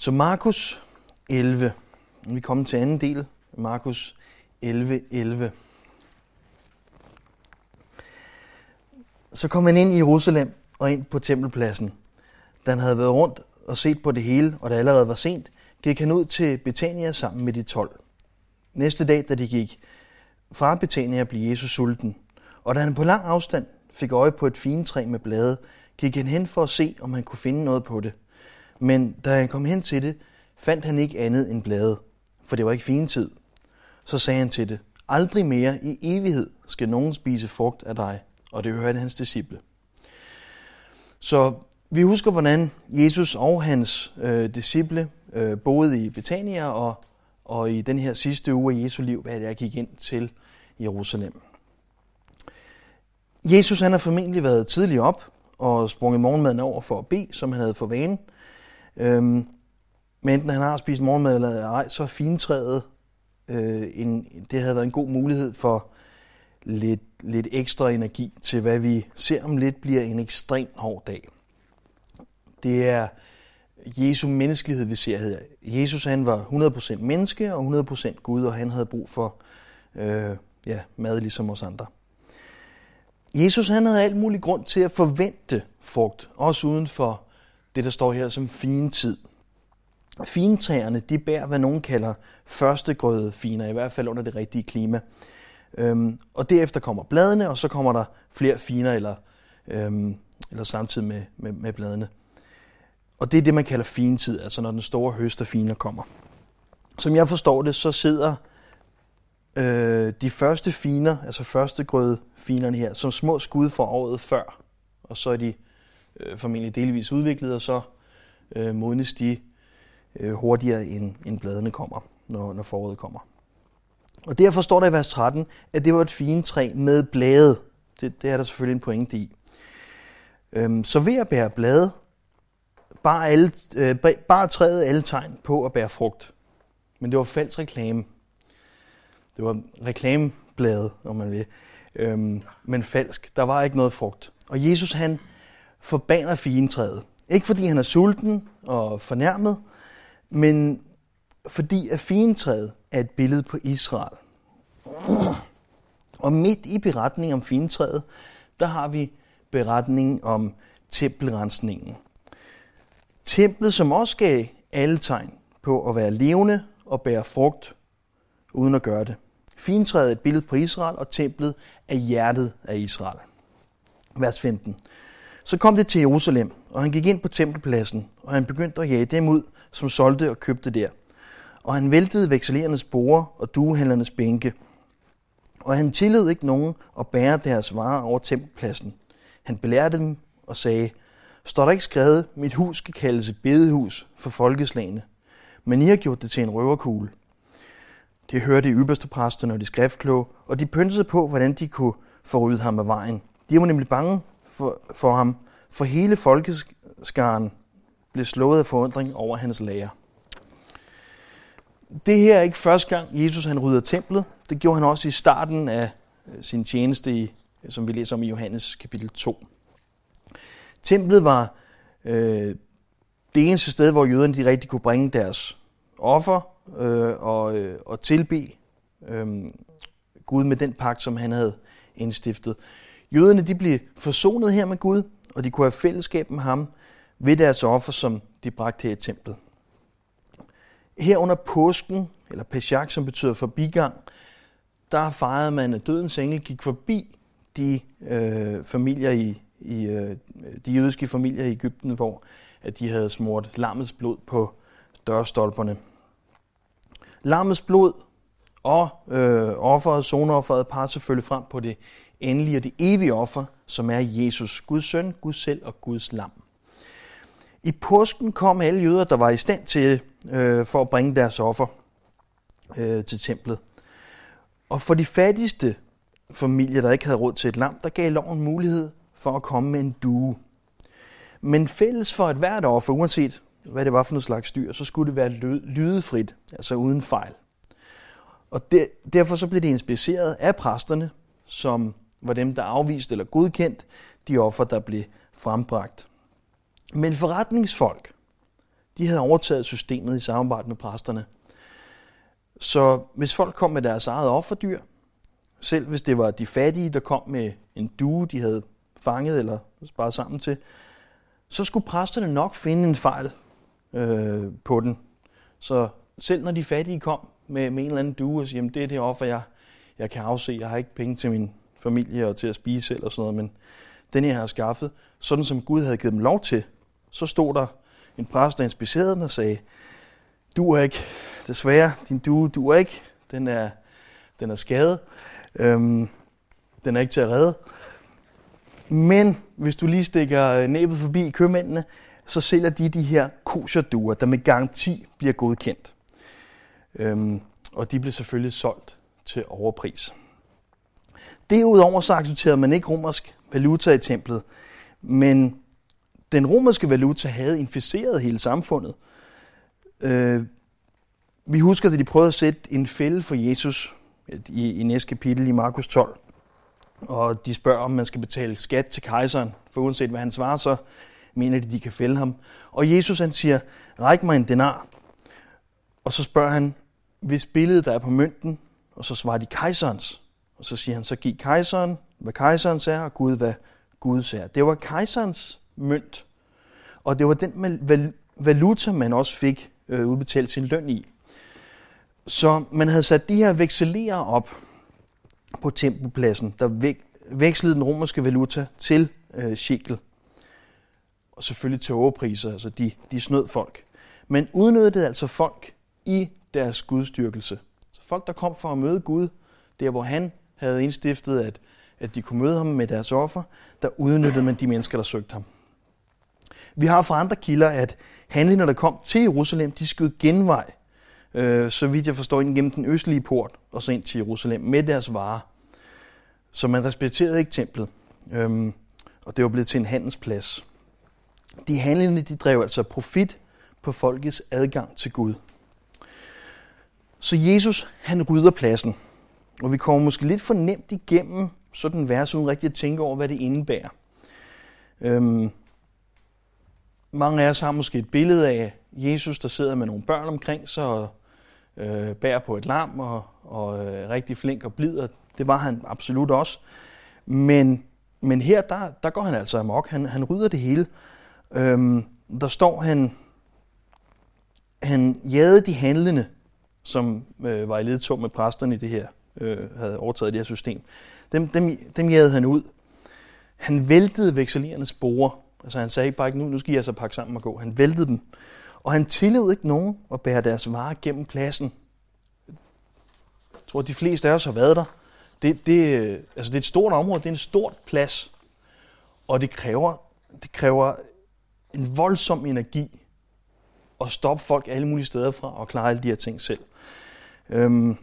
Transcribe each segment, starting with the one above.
Så Markus 11. Vi kommer til anden del. Markus 11, 11. Så kom han ind i Jerusalem og ind på tempelpladsen. Da han havde været rundt og set på det hele, og det allerede var sent, gik han ud til Betania sammen med de tolv. Næste dag, da de gik fra Betania, blev Jesus sulten. Og da han på lang afstand fik øje på et fint træ med blade, gik han hen for at se, om han kunne finde noget på det. Men da han kom hen til det, fandt han ikke andet end blade, for det var ikke fin tid. Så sagde han til det, aldrig mere i evighed skal nogen spise frugt af dig. Og det hørte hans disciple. Så vi husker, hvordan Jesus og hans øh, disciple øh, boede i Betania og, og i den her sidste uge af Jesu liv, hvad jeg gik ind til Jerusalem. Jesus han har formentlig været tidligt op og sprunget morgenmaden over for at bede, som han havde for vane. Øhm, men enten han har spist morgenmad eller ej, så er fintræet øh, en, det havde været en god mulighed for lidt, lidt ekstra energi til, hvad vi ser om lidt bliver en ekstrem hård dag. Det er Jesu menneskelighed, vi ser her. Jesus han var 100% menneske og 100% Gud, og han havde brug for øh, ja, mad ligesom os andre. Jesus han havde alt mulig grund til at forvente frugt, også uden for det, der står her som fin tid. Fintræerne, de bærer, hvad nogen kalder førstegrøde finer, i hvert fald under det rigtige klima. Øhm, og derefter kommer bladene, og så kommer der flere finer, eller, øhm, eller samtidig med, med, med bladene. Og det er det, man kalder fintid, altså når den store høst af finer kommer. Som jeg forstår det, så sidder øh, de første finer, altså første grøde finerne her, som små skud fra året før. Og så er de øh, formentlig delvis udviklet, og så øh, modnes de øh, hurtigere, end, end bladene kommer, når, når foråret kommer. Og derfor står der i vers 13, at det var et fint træ med blade. Det, det er der selvfølgelig en pointe i. Øhm, så ved at bære blade, bare, alle, øh, bare træet alle tegn på at bære frugt. Men det var falsk reklame. Det var reklameblade, om man vil. Øhm, men falsk. Der var ikke noget frugt. Og Jesus han forbaner fintræet. Ikke fordi han er sulten og fornærmet, men fordi at fintræet er et billede på Israel. Og midt i beretningen om fintræet, der har vi beretningen om tempelrensningen. Templet, som også gav alle tegn på at være levende og bære frugt, uden at gøre det. Fintræet er et billede på Israel, og templet er hjertet af Israel. Vers 15. Så kom det til Jerusalem, og han gik ind på tempelpladsen, og han begyndte at jage dem ud, som solgte og købte der. Og han væltede vekselerernes borde og duehandlernes bænke. Og han tillod ikke nogen at bære deres varer over tempelpladsen. Han belærte dem og sagde, står der ikke skrevet, mit hus skal kaldes bedehus for folkeslagene, men I har gjort det til en røverkugle. Det hørte de ypperste præster og de skriftkloge, og de pyntede på, hvordan de kunne forryde ham af vejen. De var nemlig bange for, for ham, for hele folkeskaren blev slået af forundring over hans lærer. Det her er ikke første gang, Jesus han rydder templet. Det gjorde han også i starten af øh, sin tjeneste, i, øh, som vi læser om i Johannes kapitel 2. Templet var øh, det eneste sted, hvor jøderne de rigtig kunne bringe deres offer øh, og, øh, og tilbe øh, Gud med den pagt, som han havde indstiftet. Jøderne de blev forsonet her med Gud, og de kunne have fællesskab med ham ved deres offer, som de bragte her i templet. Her under påsken, eller Pesach, som betyder forbigang, der fejrede man, at dødens engel gik forbi de øh, familier i, i øh, de jødiske familier i Ægypten, hvor at de havde smurt lammets blod på dørstolperne. Lammets blod og øh, offeret, zoneofferet, par selvfølgelig frem på det endelige og det evige offer, som er Jesus, Guds søn, Gud selv og Guds lam. I påsken kom alle jøder, der var i stand til øh, for at bringe deres offer øh, til templet. Og for de fattigste familier, der ikke havde råd til et lam, der gav loven mulighed for at komme med en due. Men fælles for et hvert offer, uanset hvad det var for noget slags dyr, så skulle det være lydefrit, altså uden fejl. Og der, derfor så blev det inspiceret af præsterne, som var dem, der afviste eller godkendt de offer, der blev frembragt. Men forretningsfolk, de havde overtaget systemet i samarbejde med præsterne. Så hvis folk kom med deres eget offerdyr, selv hvis det var de fattige, der kom med en due, de havde fanget eller sparet sammen til, så skulle præsterne nok finde en fejl øh, på den. Så selv når de fattige kom med, med en eller anden due og siger, det er det offer, jeg, jeg kan afse, jeg har ikke penge til min familie og til at spise selv og sådan noget, men den jeg har skaffet, sådan som Gud havde givet dem lov til, så stod der en præst, der inspicerede den og sagde, du er ikke, desværre, din due, du er ikke, den er, den er skadet, øhm, den er ikke til at redde. Men hvis du lige stikker øh, næbet forbi købmændene, så sælger de de her kosherduer, der med garanti bliver godkendt. Øhm, og de blev selvfølgelig solgt til overpris. Derudover så accepterede man ikke romersk valuta i templet, men den romerske valuta havde inficeret hele samfundet. Øh, vi husker, at de prøvede at sætte en fælde for Jesus i, i næste kapitel i Markus 12. Og de spørger, om man skal betale skat til kejseren, for uanset hvad han svarer, så mener de, de kan fælde ham. Og Jesus han siger, ræk mig en denar. Og så spørger han, hvis billedet der er på mønten, og så svarer de kejserens. Og så siger han, så giv kejseren, hvad kejserens er, og Gud, hvad Guds er. Det var kejserens mønt, og det var den valuta, man også fik øh, udbetalt sin løn i. Så man havde sat de her vekselere op på tempelpladsen, der vekslede den romerske valuta til øh, shekel. Og selvfølgelig til overpriser, altså de, de snød folk. Men udnyttede altså folk i deres gudstyrkelse. Så folk, der kom for at møde Gud, der hvor han havde indstiftet, at, at de kunne møde ham med deres offer, der udnyttede man de mennesker, der søgte ham. Vi har fra andre kilder, at handlingerne, der kom til Jerusalem, de skød genvej, øh, så vidt jeg forstår, ind gennem den østlige port og så ind til Jerusalem med deres varer. Så man respekterede ikke templet, øhm, og det var blevet til en handelsplads. De handlende, de drev altså profit på folkets adgang til Gud. Så Jesus, han rydder pladsen. Og vi kommer måske lidt for nemt igennem sådan en vers, uden rigtig at tænke over, hvad det indebærer. Øhm, mange af os har måske et billede af Jesus, der sidder med nogle børn omkring sig og øh, bærer på et lam og, og øh, rigtig flink og blid, og det var han absolut også. Men, men her, der, der går han altså amok. Han, han rydder det hele. Øhm, der står, han, han jagede de handlende, som øh, var i ledtog med præsterne i det her, øh, havde overtaget det her system. Dem, dem, dem jagede han ud. Han væltede vekselerernes borer. Altså han sagde bare ikke, nu, nu skal I altså pakke sammen og gå. Han væltede dem. Og han tillod ikke nogen at bære deres varer gennem pladsen. Jeg tror, de fleste af os har været der. Det, det, øh, altså det er et stort område, det er en stort plads. Og det kræver, det kræver en voldsom energi at stoppe folk alle mulige steder fra og klare alle de her ting selv. Øhm,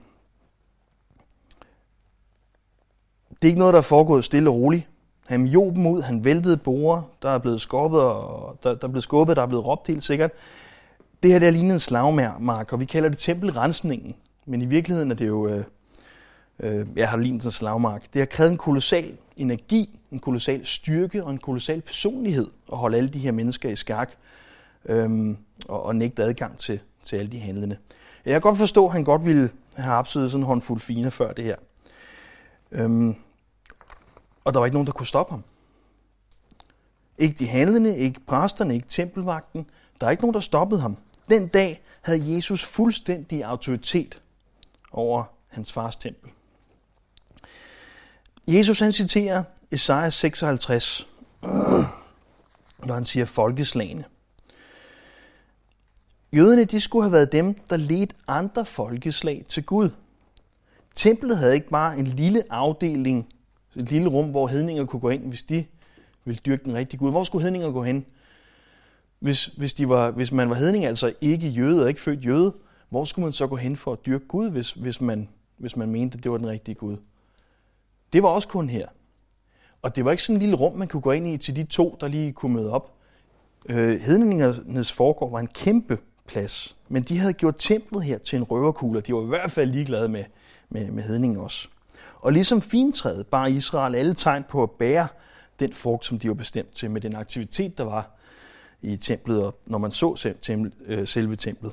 det er ikke noget, der er foregået stille og roligt. Han job dem ud, han væltede borer, der er blevet skubbet, og der, der er blevet skubbet, der er blevet råbt helt sikkert. Det her det er en slagmark, og vi kalder det tempelrensningen. Men i virkeligheden er det jo, øh, øh, jeg har lignet en slagmark. Det har krævet en kolossal energi, en kolossal styrke og en kolossal personlighed at holde alle de her mennesker i skak øh, og, og nægte adgang til, til alle de handlende. Jeg kan godt forstå, at han godt ville have absolut sådan en håndfuld fine før det her. Øhm, og der var ikke nogen, der kunne stoppe ham. Ikke de handlende, ikke præsterne, ikke tempelvagten. Der er ikke nogen, der stoppede ham. Den dag havde Jesus fuldstændig autoritet over hans fars tempel. Jesus han citerer Esajas 56, når han siger folkeslagene. Jøderne de skulle have været dem, der ledte andre folkeslag til Gud. Templet havde ikke bare en lille afdeling, et lille rum, hvor hedninger kunne gå ind, hvis de ville dyrke den rigtige Gud. Hvor skulle hedninger gå hen? Hvis, hvis, de var, hvis man var hedning, altså ikke jøde og ikke født jøde, hvor skulle man så gå hen for at dyrke Gud, hvis, hvis, man, hvis man mente, at det var den rigtige Gud? Det var også kun her. Og det var ikke sådan et lille rum, man kunne gå ind i til de to, der lige kunne møde op. Øh, hedningernes foregård var en kæmpe plads. Men de havde gjort templet her til en røverkugle, de var i hvert fald ligeglade med, med, med hedningen også. Og ligesom fintræet bar Israel alle tegn på at bære den frugt, som de var bestemt til med den aktivitet, der var i templet, og når man så øh, selve templet.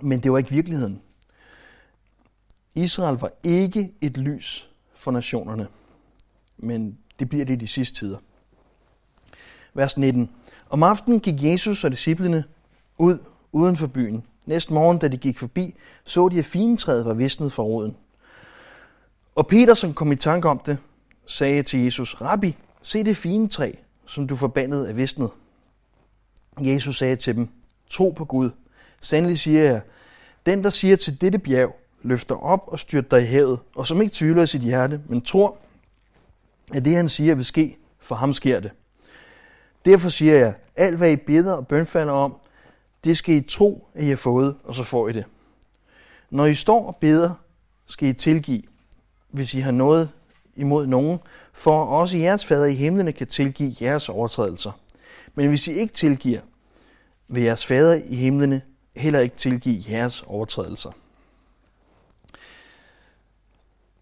Men det var ikke virkeligheden. Israel var ikke et lys for nationerne, men det bliver det i de sidste tider. Vers 19. Om aftenen gik Jesus og disciplene ud uden for byen. Næste morgen, da de gik forbi, så de, at fintræet var visnet fra roden. Og Peter, som kom i tanke om det, sagde til Jesus, Rabbi, se det fine træ, som du forbandede er visnet. Jesus sagde til dem, tro på Gud. Sandelig siger jeg, den der siger til dette bjerg, løfter op og styrter dig i havet, og som ikke tvivler i sit hjerte, men tror, at det han siger vil ske, for ham sker det. Derfor siger jeg, alt hvad I beder og bønfalder om, det skal I tro, at I har fået, og så får I det. Når I står og beder, skal I tilgive, hvis I har noget imod nogen, for også jeres fader i himlene kan tilgive jeres overtrædelser. Men hvis I ikke tilgiver, vil jeres fader i himlene heller ikke tilgive jeres overtrædelser.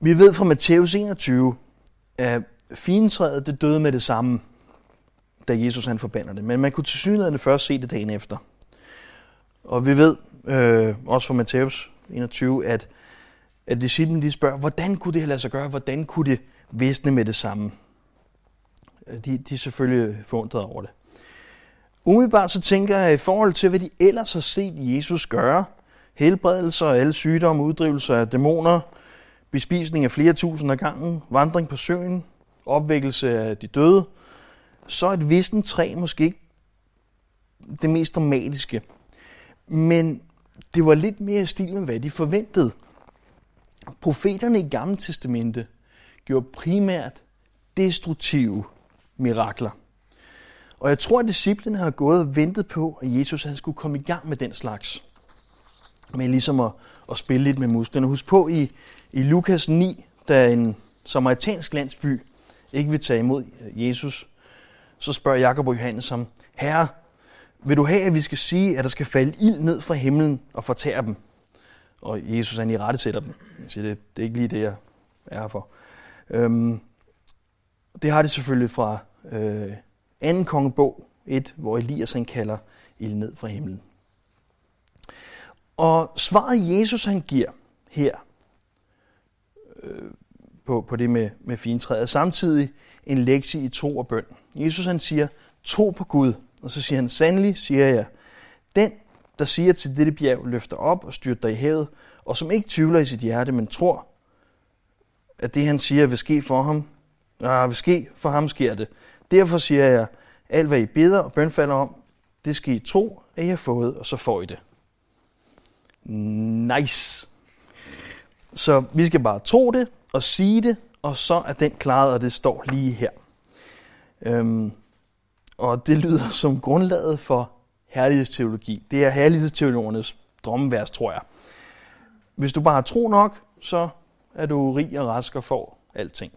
Vi ved fra Matthæus 21, at fintræet det døde med det samme, da Jesus han forbander det. Men man kunne til synligheden først se det dagen efter. Og vi ved øh, også fra Matthæus 21, at, at disciplen de spørger, hvordan kunne det lade sig gøre? Hvordan kunne det visne med det samme? Øh, de, de er selvfølgelig forundret over det. Umiddelbart så tænker jeg i forhold til, hvad de ellers har set Jesus gøre, helbredelser af alle sygdomme, uddrivelser af dæmoner, bespisning af flere tusind af gangen, vandring på søen, opvækkelse af de døde, så er et visten træ måske ikke det mest dramatiske. Men det var lidt mere i stil med, hvad de forventede. Profeterne i Gamle Testamente gjorde primært destruktive mirakler. Og jeg tror, at disciplene har gået og ventet på, at Jesus han skulle komme i gang med den slags. Men ligesom at, at spille lidt med musklerne. Husk på i, i Lukas 9, da en samaritansk landsby ikke vil tage imod øh, Jesus, så spørger Jakob og Johannes ham, Herre, vil du have, at vi skal sige, at der skal falde ild ned fra himlen og fortære dem? Og Jesus han i rette sætter dem. Jeg siger, det, det er ikke lige det, jeg er her for. Øhm, det har de selvfølgelig fra øh, anden kongebog 1, hvor Elias han kalder ild ned fra himlen. Og svaret Jesus han giver her øh, på, på det med, med fintræet, samtidig en lektie i tro og bøn. Jesus han siger, tro på Gud, og så siger han, sandelig siger jeg, den, der siger til dette bjerg, løfter op og styrter dig i havet, og som ikke tvivler i sit hjerte, men tror, at det han siger vil ske for ham, ah, vil ske for ham sker det. Derfor siger jeg, alt hvad I beder og bønfalder om, det skal I tro, at I har fået, og så får I det. Nice. Så vi skal bare tro det og sige det, og så er den klaret, og det står lige her. Øhm, og det lyder som grundlaget for herlighedsteologi. Det er herlighedsteologernes drømmevers, tror jeg. Hvis du bare har tro nok, så er du rig og rask og får alting.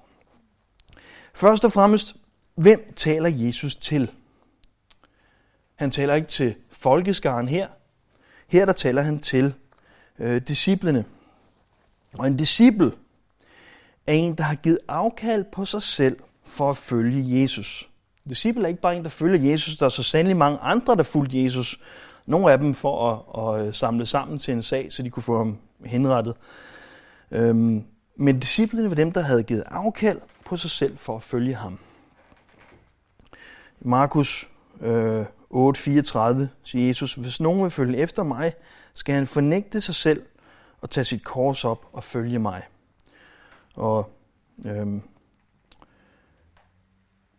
Først og fremmest, hvem taler Jesus til? Han taler ikke til folkeskaren her. Her der taler han til øh, disciplene. Og en disciple er en, der har givet afkald på sig selv for at følge Jesus. Disciple er ikke bare en, der følger Jesus. Der er så sandelig mange andre, der fulgte Jesus. Nogle af dem for at, at øh, samle sammen til en sag, så de kunne få ham henrettet. Øhm, men disciplene var dem, der havde givet afkald på sig selv for at følge ham. Markus øh, 8:34 siger Jesus, hvis nogen vil følge efter mig, skal han fornægte sig selv og tage sit kors op og følge mig. Og øhm,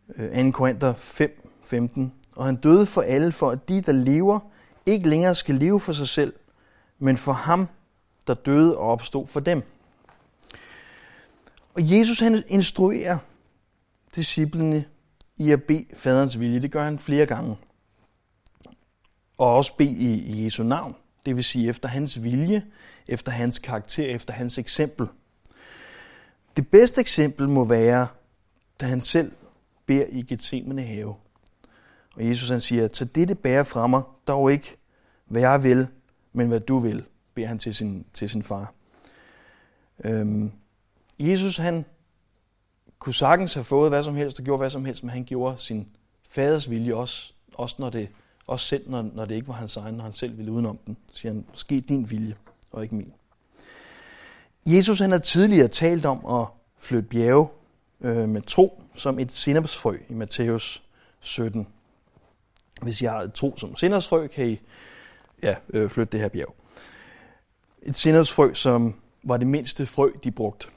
2. Korinther 5, 15. Og han døde for alle, for at de, der lever, ikke længere skal leve for sig selv, men for ham, der døde og opstod for dem. Og Jesus han instruerer disciplene i at bede faderens vilje. Det gør han flere gange. Og også bede i Jesu navn. Det vil sige efter hans vilje, efter hans karakter, efter hans eksempel. Det bedste eksempel må være, da han selv beder i Gethsemane have. Og Jesus han siger, tag dette bære fra mig, dog ikke hvad jeg vil, men hvad du vil, beder han til sin, til sin far. Øhm, Jesus han kunne sagtens have fået hvad som helst og gjort hvad som helst, men han gjorde sin faders vilje også, også, når det, også selv når, når det ikke var hans egen, når han selv ville udenom den. Så siger han, ske din vilje, og ikke min. Jesus han har tidligere talt om at flytte bjerge øh, med tro som et sinapsfrø i Matthæus 17. Hvis jeg har et tro som sinapsfrø, kan I ja, øh, flytte det her bjerg. Et sinapsfrø, som var det mindste frø, de brugte.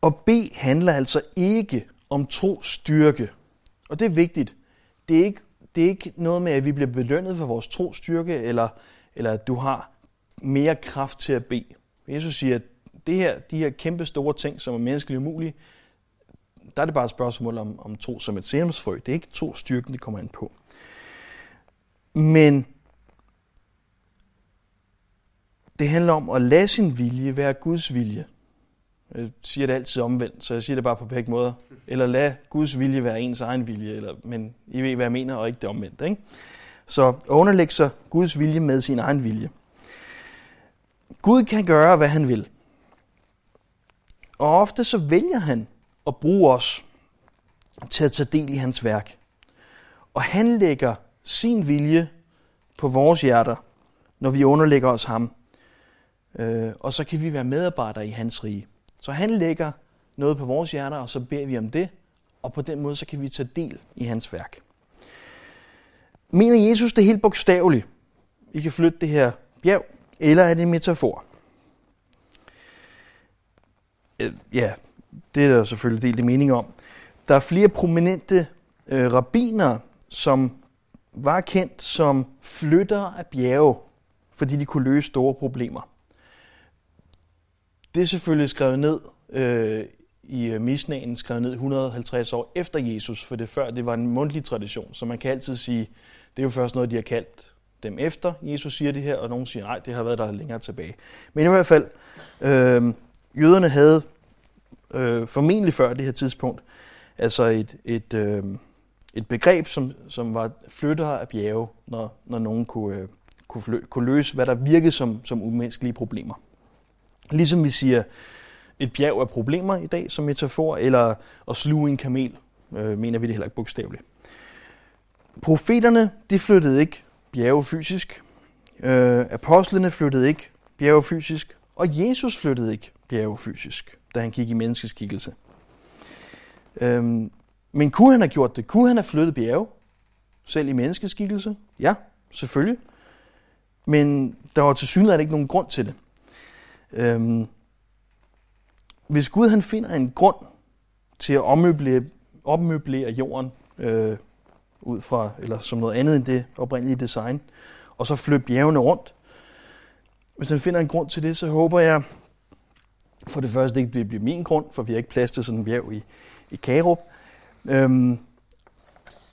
Og B handler altså ikke om tro styrke. Og det er vigtigt. Det er ikke, det er ikke noget med, at vi bliver belønnet for vores tro styrke, eller, eller at du har mere kraft til at bede. Jesus siger, at det her, de her kæmpe store ting, som er menneskeligt umulige, der er det bare et spørgsmål om, om tro som et senumsfrø. Det er ikke tro styrken, det kommer ind på. Men det handler om at lade sin vilje være Guds vilje. Jeg siger det altid omvendt, så jeg siger det bare på begge måder. Eller lad Guds vilje være ens egen vilje, eller, men I ved, hvad jeg mener, og ikke det omvendt. Ikke? Så underlægge sig Guds vilje med sin egen vilje. Gud kan gøre, hvad han vil. Og ofte så vælger han at bruge os til at tage del i hans værk. Og han lægger sin vilje på vores hjerter, når vi underlægger os ham. Øh, og så kan vi være medarbejdere i hans rige. Så han lægger noget på vores hjerter, og så beder vi om det, og på den måde så kan vi tage del i hans værk. Mener Jesus det helt bogstaveligt? I kan flytte det her bjerg, eller er det en metafor? Øh, ja, det er der selvfølgelig delt mening om. Der er flere prominente øh, rabbiner, som var kendt som flyttere af bjerge, fordi de kunne løse store problemer. Det er selvfølgelig skrevet ned øh, i øh, misnagen, skrevet ned 150 år efter Jesus, for det før det var en mundtlig tradition, så man kan altid sige, det er jo først noget, de har kaldt dem efter Jesus siger det her, og nogen siger, nej, det har været der længere tilbage. Men i hvert fald, øh, jøderne havde øh, formentlig før det her tidspunkt, altså et, et, øh, et begreb, som, som var flyttere af bjerge, når, når nogen kunne, øh, kunne, flø, kunne løse, hvad der virkede som, som umenneskelige problemer. Ligesom vi siger, et bjerg af problemer i dag som metafor, eller at sluge en kamel, øh, mener vi det heller ikke bogstaveligt. Profeterne, de flyttede ikke bjerge fysisk. Øh, apostlene flyttede ikke bjerge fysisk. Og Jesus flyttede ikke bjerge fysisk, da han gik i menneskeskikkelse. Øhm, men kunne han have gjort det? Kunne han have flyttet bjerge? Selv i menneskeskikkelse? Ja, selvfølgelig. Men der var til synligheden ikke nogen grund til det. Øhm, hvis Gud han finder en grund til at ommøblere, ommøblere jorden øh, ud fra, eller som noget andet end det oprindelige design, og så flytte bjergene rundt, hvis han finder en grund til det, så håber jeg for det første ikke, det bliver min grund, for vi har ikke plads til sådan en bjerg i, i Karup. Øhm,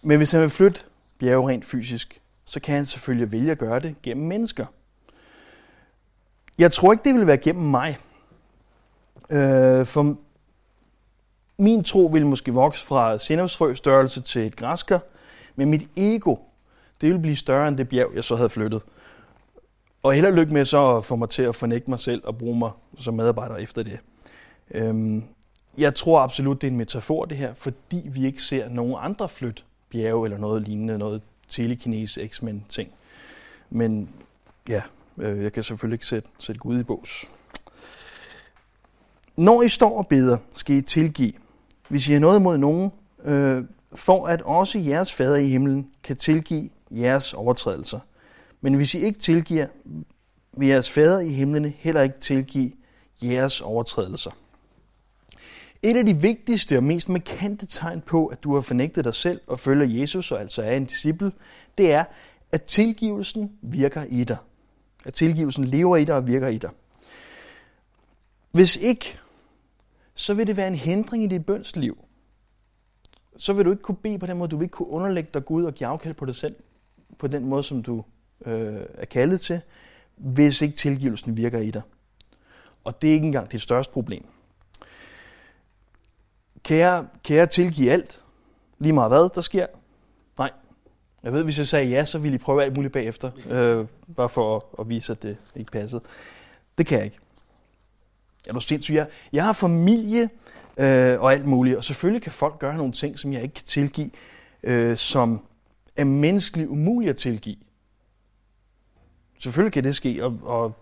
men hvis han vil flytte bjerge rent fysisk, så kan han selvfølgelig vælge at gøre det gennem mennesker. Jeg tror ikke, det vil være gennem mig. Øh, for min tro vil måske vokse fra sennepsfrø størrelse til et græsker, men mit ego, det vil blive større end det bjerg, jeg så havde flyttet. Og held og lykke med så at få mig til at fornægte mig selv og bruge mig som medarbejder efter det. Øhm, jeg tror absolut, det er en metafor det her, fordi vi ikke ser nogen andre flytte bjerge eller noget lignende, noget telekinese, X-Men ting. Men ja, Øh, jeg kan selvfølgelig ikke sætte, sætte Gud i bås. Når I står og beder, skal I tilgive. Hvis I har noget mod nogen, øh, for at også jeres fader i himlen kan tilgive jeres overtrædelser. Men hvis I ikke tilgiver, vil jeres fader i himlen heller ikke tilgive jeres overtrædelser. Et af de vigtigste og mest markante tegn på, at du har fornægtet dig selv og følger Jesus og altså er en disciple, det er, at tilgivelsen virker i dig at tilgivelsen lever i dig og virker i dig. Hvis ikke, så vil det være en hindring i dit bønsliv. Så vil du ikke kunne bede på den måde, du vil ikke kunne underlægge dig Gud og give afkald på dig selv på den måde, som du øh, er kaldet til, hvis ikke tilgivelsen virker i dig. Og det er ikke engang det største problem. Kan jeg, kan jeg tilgive alt? Lige meget hvad der sker? Nej, jeg ved, hvis jeg sagde ja, så ville I prøve alt muligt bagefter, øh, bare for at, at vise, at det ikke passede. Det kan jeg ikke. Er du sindssyg? Jeg, jeg har familie, øh, og alt muligt. Og selvfølgelig kan folk gøre nogle ting, som jeg ikke kan tilgive, øh, som er menneskeligt umuligt at tilgive. Selvfølgelig kan det ske, og, og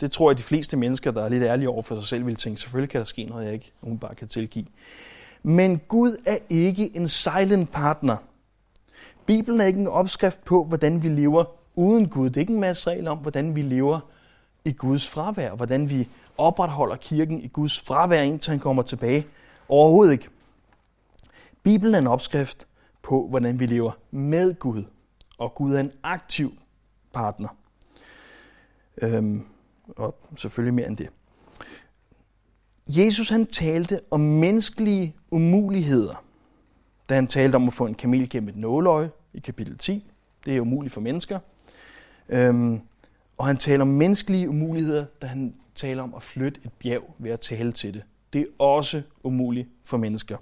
det tror jeg, de fleste mennesker, der er lidt ærlige over for sig selv, vil tænke, selvfølgelig kan der ske noget, jeg ikke bare kan tilgive. Men Gud er ikke en silent partner. Bibelen er ikke en opskrift på, hvordan vi lever uden Gud. Det er ikke en masse regler om, hvordan vi lever i Guds fravær, hvordan vi opretholder kirken i Guds fravær, indtil han kommer tilbage. Overhovedet ikke. Bibelen er en opskrift på, hvordan vi lever med Gud. Og Gud er en aktiv partner. Øhm, og selvfølgelig mere end det. Jesus han talte om menneskelige umuligheder, da han talte om at få en kamel gennem et nåløje i kapitel 10. Det er umuligt for mennesker. Øhm, og han taler om menneskelige umuligheder, da han taler om at flytte et bjerg ved at tale til det. Det er også umuligt for mennesker.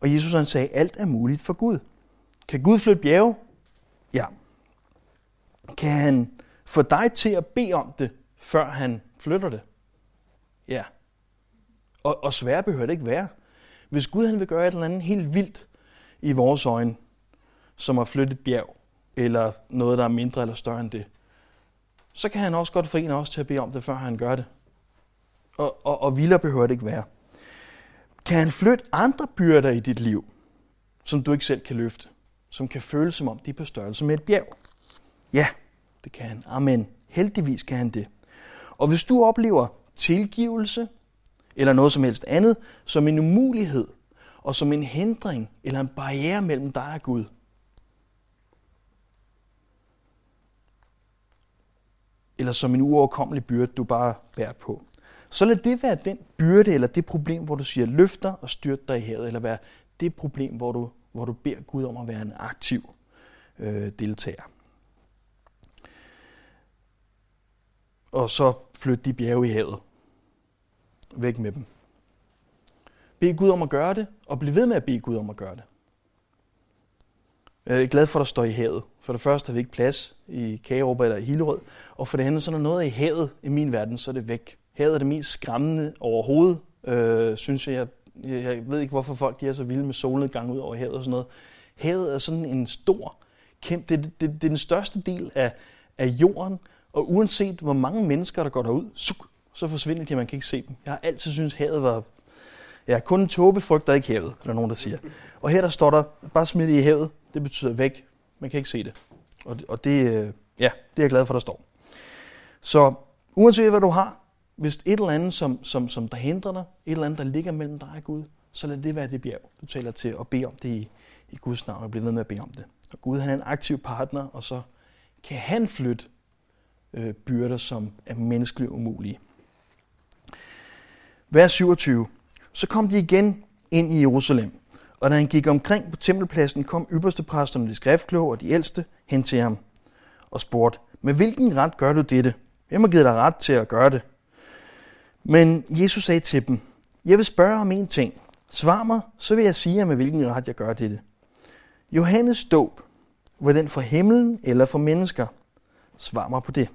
Og Jesus han sagde, alt er muligt for Gud. Kan Gud flytte bjerge? Ja. Kan han få dig til at bede om det, før han flytter det? Ja. Og, og svære behøver det ikke være. Hvis Gud han vil gøre et eller andet helt vildt i vores øjne, som at flytte et bjerg, eller noget, der er mindre eller større end det, så kan han også godt forene os til at bede om det, før han gør det. Og, og, og vildere behøver det ikke være. Kan han flytte andre byrder i dit liv, som du ikke selv kan løfte, som kan føles som om de er på størrelse med et bjerg? Ja, det kan han. Amen. Heldigvis kan han det. Og hvis du oplever tilgivelse eller noget som helst andet som en umulighed og som en hindring eller en barriere mellem dig og Gud, eller som en uoverkommelig byrde, du bare bærer på. Så lad det være den byrde eller det problem, hvor du siger løfter og styrt dig i havet, eller være det problem, hvor du, hvor du beder Gud om at være en aktiv øh, deltager. Og så flyt de bjerge i havet. Væk med dem. Bed Gud om at gøre det, og bliv ved med at bede Gud om at gøre det. Jeg er glad for, at der står i havet. For det første har vi ikke plads i Kagerup eller i Hillerød. Og for det andet, så er der noget i havet i min verden, så er det væk. Havet er det mest skræmmende overhovedet, øh, synes jeg. jeg. Jeg ved ikke, hvorfor folk de er så vilde med solnedgang ud over havet og sådan noget. Havet er sådan en stor, kæmpe, det, det, det er den største del af, af jorden, og uanset hvor mange mennesker, der går derud, suk, så forsvinder de, man kan ikke se dem. Jeg har altid syntes, havet var Ja, kun en tåbe frygter ikke havet, er der nogen, der siger. Og her der står der, bare smid i havet, det betyder væk. Man kan ikke se det. Og, og det, øh, ja, det er jeg glad for, der står. Så uanset hvad du har, hvis et eller andet, som, som, som der hindrer dig, et eller andet, der ligger mellem dig og Gud, så lad det være det bjerg, du taler til, og bede om det i, i Guds navn, og blive ved med at bede om det. Og Gud han er en aktiv partner, og så kan han flytte øh, byrder, som er menneskeligt umulige. Vers 27. Så kom de igen ind i Jerusalem, og da han gik omkring på tempelpladsen, kom ypperste præsterne, de skriftkloge og de ældste hen til ham og spurgte, med hvilken ret gør du dette? Hvem har givet dig ret til at gøre det? Men Jesus sagde til dem, jeg vil spørge om en ting. Svar mig, så vil jeg sige jer, med hvilken ret jeg gør dette. Johannes dåb, var den fra himlen eller fra mennesker? Svar mig på det.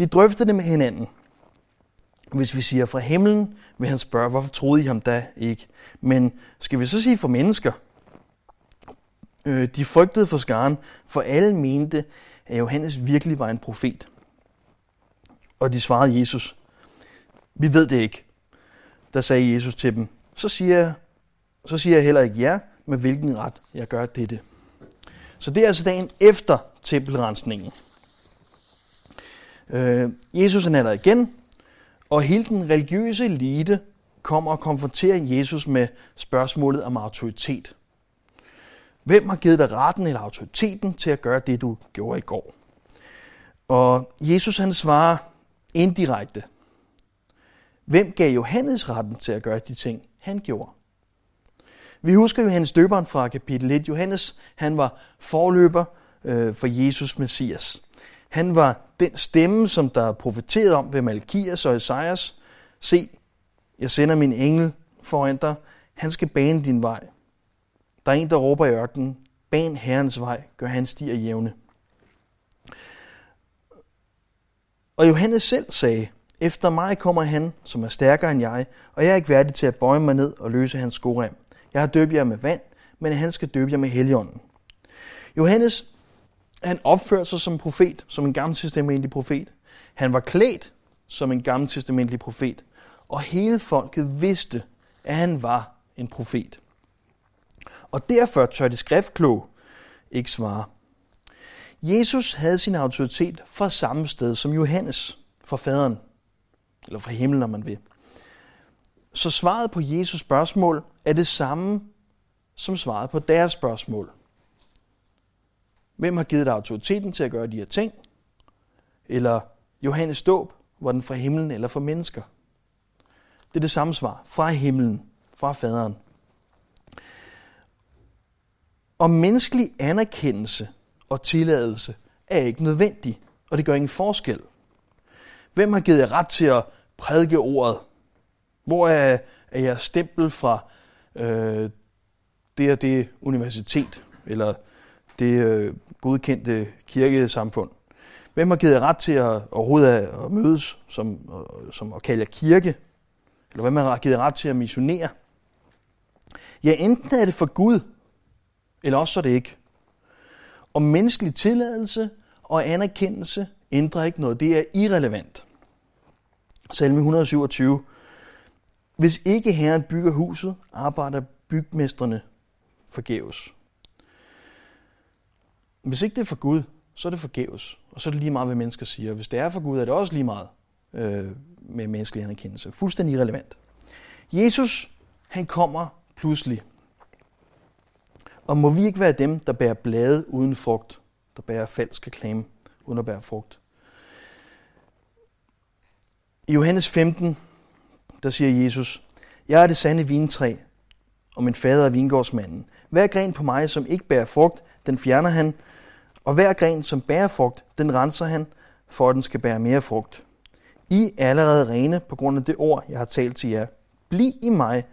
De drøftede det med hinanden. Hvis vi siger fra himlen, vil han spørge, hvorfor troede I ham da ikke? Men skal vi så sige for mennesker? Øh, de frygtede for skaren, for alle mente, at Johannes virkelig var en profet. Og de svarede Jesus, vi ved det ikke. Der sagde Jesus til dem, så siger jeg, så siger jeg heller ikke ja, med hvilken ret jeg gør dette. Så det er altså dagen efter tempelrensningen. Øh, Jesus er der igen, og hele den religiøse elite kommer og konfronterer Jesus med spørgsmålet om autoritet. Hvem har givet dig retten eller autoriteten til at gøre det, du gjorde i går? Og Jesus han svarer indirekte. Hvem gav Johannes retten til at gøre de ting, han gjorde? Vi husker Johannes døberen fra kapitel 1. Johannes han var forløber øh, for Jesus Messias. Han var den stemme, som der er profeteret om ved Malkias og Esajas. Se, jeg sender min engel foran dig. Han skal bane din vej. Der er en, der råber i ørkenen. Ban Herrens vej, gør hans stier jævne. Og Johannes selv sagde, Efter mig kommer han, som er stærkere end jeg, og jeg er ikke værdig til at bøje mig ned og løse hans skorem. Jeg har døbt jer med vand, men han skal døbe jer med heligånden. Johannes, han opførte sig som profet, som en gammeltestamentlig profet. Han var klædt som en gammeltestamentlig profet. Og hele folket vidste, at han var en profet. Og derfor tør de skriftkloge ikke svare. Jesus havde sin autoritet fra samme sted som Johannes, fra faderen, eller fra himlen, om man vil. Så svaret på Jesus spørgsmål er det samme som svaret på deres spørgsmål. Hvem har givet dig autoriteten til at gøre de her ting? Eller Johannes dåb, var den fra himlen eller fra mennesker? Det er det samme svar. Fra himlen, fra faderen. Og menneskelig anerkendelse og tilladelse er ikke nødvendig, og det gør ingen forskel. Hvem har givet jer ret til at prædike ordet? Hvor er, er jeres stempel fra øh, det og det universitet, eller det øh, godkendte kirkesamfund? Hvem har givet ret til at overhovedet at mødes som, øh, som at kalde kirke? Eller hvem har givet ret til at missionere? Ja, enten er det for Gud, eller også så er det ikke. Og menneskelig tilladelse og anerkendelse ændrer ikke noget. Det er irrelevant. Salme 127. Hvis ikke Herren bygger huset, arbejder bygmesterne forgæves. Hvis ikke det er for Gud, så er det forgæves. Og så er det lige meget, hvad mennesker siger. Hvis det er for Gud, er det også lige meget øh, med menneskelig anerkendelse. Fuldstændig irrelevant. Jesus, han kommer pludselig. Og må vi ikke være dem, der bærer blade uden frugt, der bærer falsk reklame uden at bære frugt. I Johannes 15, der siger Jesus, Jeg er det sande vintræ, og min fader er vingårdsmanden. Hver gren på mig, som ikke bærer frugt, den fjerner han, og hver gren, som bærer frugt, den renser han, for at den skal bære mere frugt. I er allerede rene på grund af det ord, jeg har talt til jer. Bliv i mig,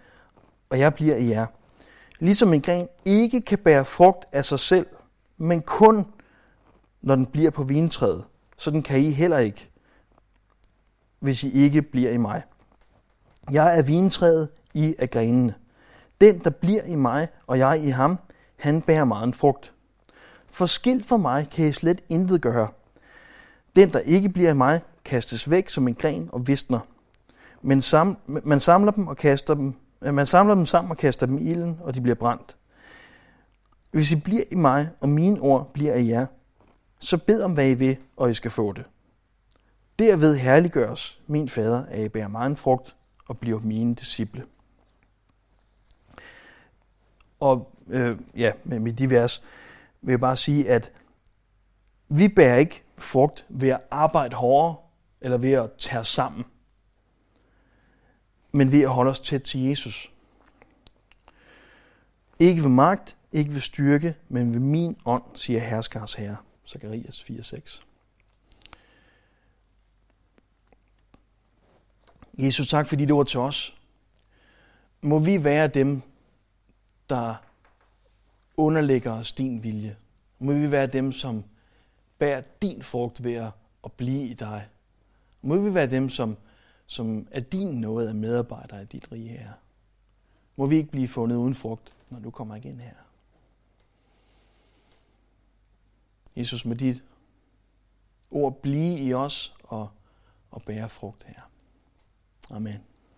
og jeg bliver i jer. Ligesom en gren ikke kan bære frugt af sig selv, men kun når den bliver på vintræet, så den kan I heller ikke, hvis I ikke bliver i mig. Jeg er vintræet, I er grenene. Den, der bliver i mig, og jeg i ham, han bærer meget frugt. For skilt for mig kan I slet intet gøre. Den, der ikke bliver i mig, kastes væk som en gren og visner. Men sam, man samler dem og kaster dem, man samler dem sammen og kaster dem i ilden, og de bliver brændt. Hvis I bliver i mig, og mine ord bliver i jer, så bed om, hvad I vil, og I skal få det. Derved herliggøres min fader, at I bærer meget frugt og bliver mine disciple. Og øh, ja, med de vers vil jeg bare sige, at vi bærer ikke frugt ved at arbejde hårdere, eller ved at tage sammen, men ved at holde os tæt til Jesus. Ikke ved magt, ikke ved styrke, men ved min ånd, siger herskars herre. Zakarias 4:6. Jesus, tak fordi du var til os. Må vi være dem, der underlægger os din vilje. Må vi være dem, som bærer din frugt ved at blive i dig. Må vi være dem, som, som er din noget af medarbejdere i dit rige her. Må vi ikke blive fundet uden frugt, når du kommer igen her. Jesus, med dit ord blive i os og, og bære frugt her. Amen.